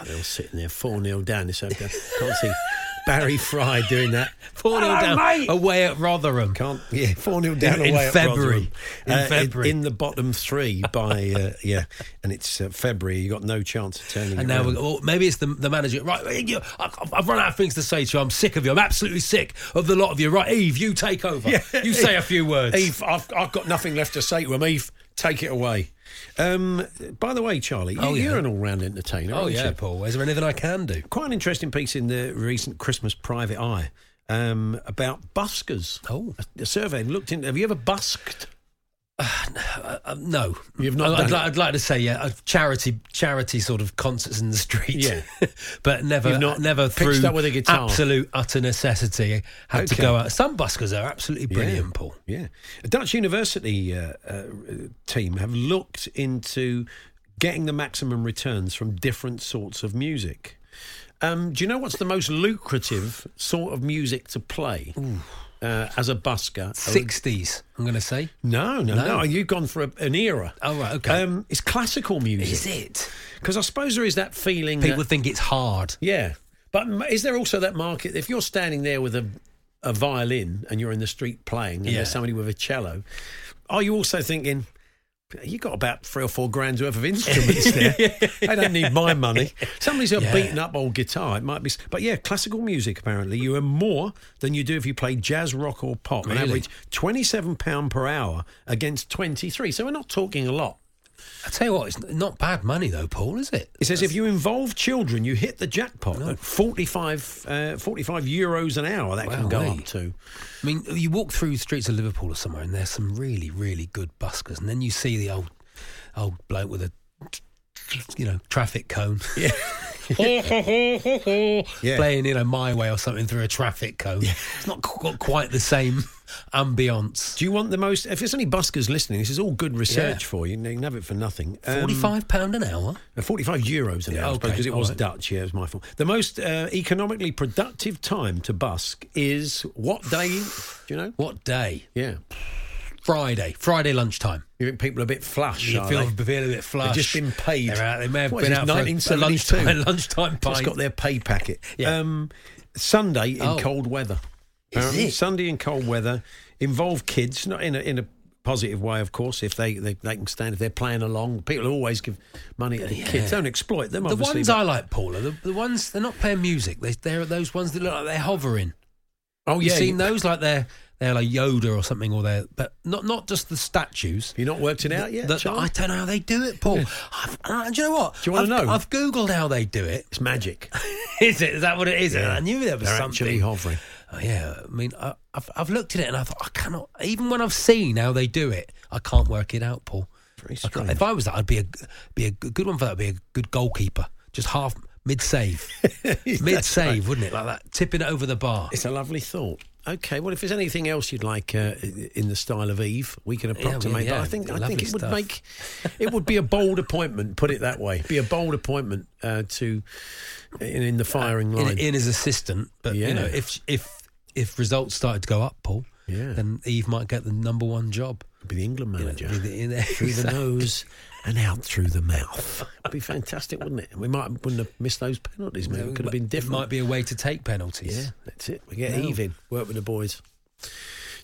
[SIGHS] They're all sitting there, 4 0 down. It's okay. can't see Barry Fry doing that. [LAUGHS] 4 0 Hello, down mate. away at Rotherham Can't, yeah, 4 0 down In- in away at February. Rotherham. In February. In, the bottom three [LAUGHS] by, uh, yeah, and it's uh, February. You've got no chance of turning and it now we're, well, maybe it's the, the manager right you, I, I've run out of things to say to you I'm sick of you I'm absolutely sick of the lot of you right Eve you take over [LAUGHS] you say a few words Eve, I've, I've got nothing left to say to him. Eve, take it away. Um, by the way, Charlie, you, Oh, yeah. you're an all round entertainer. oh aren't yeah you? Paul is there anything I can do Quite an interesting piece in the recent Christmas Private Eye um, about buskers. Oh. a, a survey looked into. Have you ever busked? Uh, uh, no, You've not I'd, I'd, it? li- I'd like to say yeah, uh, charity, charity sort of concerts in the street. Yeah. You've [LAUGHS] but never, not never through up with a guitar? absolute utter necessity. Had to go out. Some buskers are absolutely brilliant, Paul. Yeah, a Dutch University uh, uh, team have looked into getting the maximum returns from different sorts of music. Um, do you know what's the most lucrative sort of music to play uh, as a busker? Sixties, I'm going to say. No, no, no, No. You've gone for a, an era. Oh right, okay. Um, it's classical music. Is it? Because I suppose there is that feeling. People that- think it's hard. yeah, but is there also that market? If you're standing there with a a violin and you're in the street playing, and Yeah. there's somebody with a cello, are you also thinking? You got about three or four grand's worth of instruments [LAUGHS] there. They don't need my money. Somebody's got a Yeah. beaten up old guitar. It might be, but yeah, classical music. Apparently, you earn more than you do if you play jazz, rock, or pop. On average, twenty-seven pound per hour against twenty-three. So we're not talking a lot. I tell you what, it's not bad money though, Paul, is it? It says if you involve children, you hit the jackpot at 45, uh, 45 euros an hour. That can go eh? up to. I mean, you walk through the streets of Liverpool or somewhere, and there's some really, really good buskers, and then you see the old, old bloke with a, you know, traffic cone. Yeah. [LAUGHS] [LAUGHS] Yeah. playing, you know, my way or something through a traffic cone. It's not got quite the same ambience. Do you want the most? If there's any buskers listening, this is all good research Yeah. for you. You can have it for nothing. Um, Forty-five pound an hour. uh, 45 euros an Yeah, hour, okay, because it was right. Dutch. Yeah, it was my fault. The most uh, economically productive time to busk is what day? Do you know? What day? Yeah. Friday. Friday lunchtime. You think people are a bit flush? You feel, they? feel a bit flush. They've just been paid. Out, they may have What been out for a- a 1972? lunchtime, [LAUGHS] lunchtime Just got their pay packet. Yeah. Um, Sunday in Oh. cold weather. Apparently, Sunday in cold weather involve kids, not in a, in a positive way, of course. If they, they they can stand, if they're playing along, people always give money to the kids. Don't exploit them. The ones I like, Paula, the, the ones they're not playing music. They, they're those ones that look like they're hovering. Oh, You've seen those like they're they're like Yoda or something, or they're but not not just the statues. you not worked it out yet, The-? I don't know how they do it, Paul. I've, uh, do you know what? Do you wanna I've- know? I've googled how they do it. It's magic. [LAUGHS] is it? Is that what it is? Yeah. I knew there was They're something. actually hovering. Oh, yeah, I mean, I, I've I've looked at it and I thought I cannot. Even when I've seen how they do it, I can't work it out, Paul. Very I if I was that, I'd be a be a good one for that. I'd be a good goalkeeper, just half mid save, [LAUGHS] mid save, wouldn't it? Like that, tipping it over the bar. It's a lovely thought. Okay, well, if there's anything else you'd like uh, in the style of Eve, we can Yeah, approximate. yeah, but I think I think it would stuff. make it would be a bold appointment. Put it that way, be a bold appointment uh, to in, in the firing in, line. in as assistant. But you know, if if if results started to go up, Paul, Yeah. then Eve might get the number one job. be the England You know, manager be the- in there- through the [LAUGHS] nose and out through the mouth. It'd be fantastic, wouldn't it? We might wouldn't have missed those penalties. Maybe it could have been It different. might be a way to take penalties. Yeah, that's it. We get No. Eve in, work with the boys.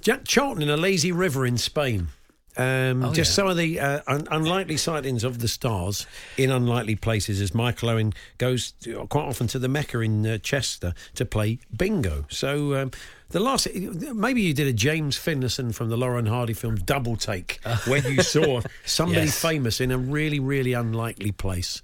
Jack Charlton in a lazy river in Spain. Um, Oh, just yeah. some of the uh, un- unlikely sightings of the stars in unlikely places as Michael Owen goes to, quite often to the Mecca in uh, Chester to play bingo. So um, the last, maybe you did a James Finlayson from the Laurel and Hardy film Double Take [LAUGHS] when you saw somebody Yes. famous in a really, really unlikely place.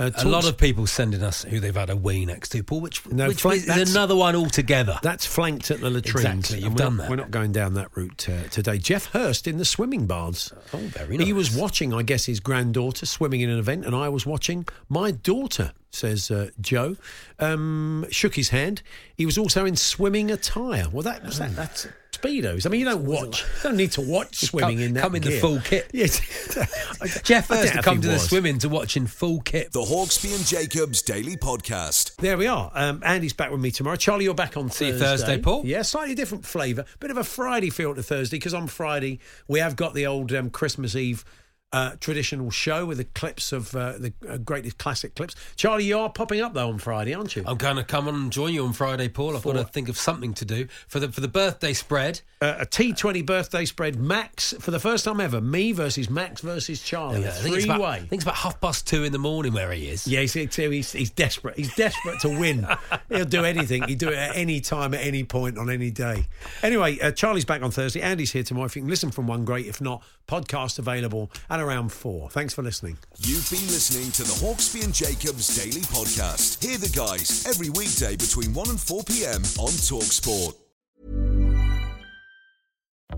Uh, A lot of people sending us who they've had a wee next to, Paul, which, No, which flank- is another one altogether. That's flanked at the latrines. Exactly, you've we're done not, that. We're not going down that route uh, today. Geoff Hurst in the swimming baths. Oh, very nice. He was watching, I guess, his granddaughter swimming in an event, and I was watching my daughter, says uh, Joe. Um, shook his hand. He was also in swimming attire. Well, that was that. That's Speedos. I mean, you don't watch. You don't need to watch swimming come, in that come in the full kit. [LAUGHS] Yes. [LAUGHS] Geoff I Hurst doubt to if come he to the swimming to watch in full kit. The Hawksbee and Jacobs Daily Podcast. There we are. Um, Andy's back with me tomorrow. Charlie, you're back on See Thursday. Thursday, Paul. Yeah, slightly different flavour. Bit of a Friday feel to Thursday because on Friday we have got the old um, Christmas Eve uh, traditional show with the clips of uh, the uh, greatest classic clips. Charlie, you are popping up though on Friday, aren't you? I'm going to come on and join you on Friday, Paul. I've got to think of something to do for the for the birthday spread. Uh, a T20 birthday spread. Max for the first time ever. Me versus Max versus Charlie. I a think it's three about, way. I think it's about half past two in the morning where he is. Yeah, he's, he's, he's desperate. He's desperate to win. [LAUGHS] He'll do anything. He'd do it at any time, at any point, on any day. Anyway, uh, Charlie's back on Thursday. Andy's here tomorrow. If you can listen from one, great. If not, podcast available at around four. Thanks for listening. You've been listening to the Hawksbee and Jacobs Daily Podcast. Hear the guys every weekday between 1 and 4 p.m. on Talksport.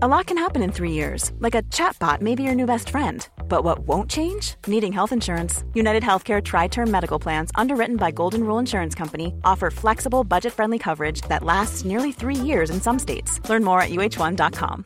A lot can happen in three years, like a chatbot may be your new best friend. But what won't change? Needing health insurance. United Healthcare Tri Term Medical Plans, underwritten by Golden Rule Insurance Company, offer flexible, budget friendly coverage that lasts nearly three years in some states. Learn more at uh1.com.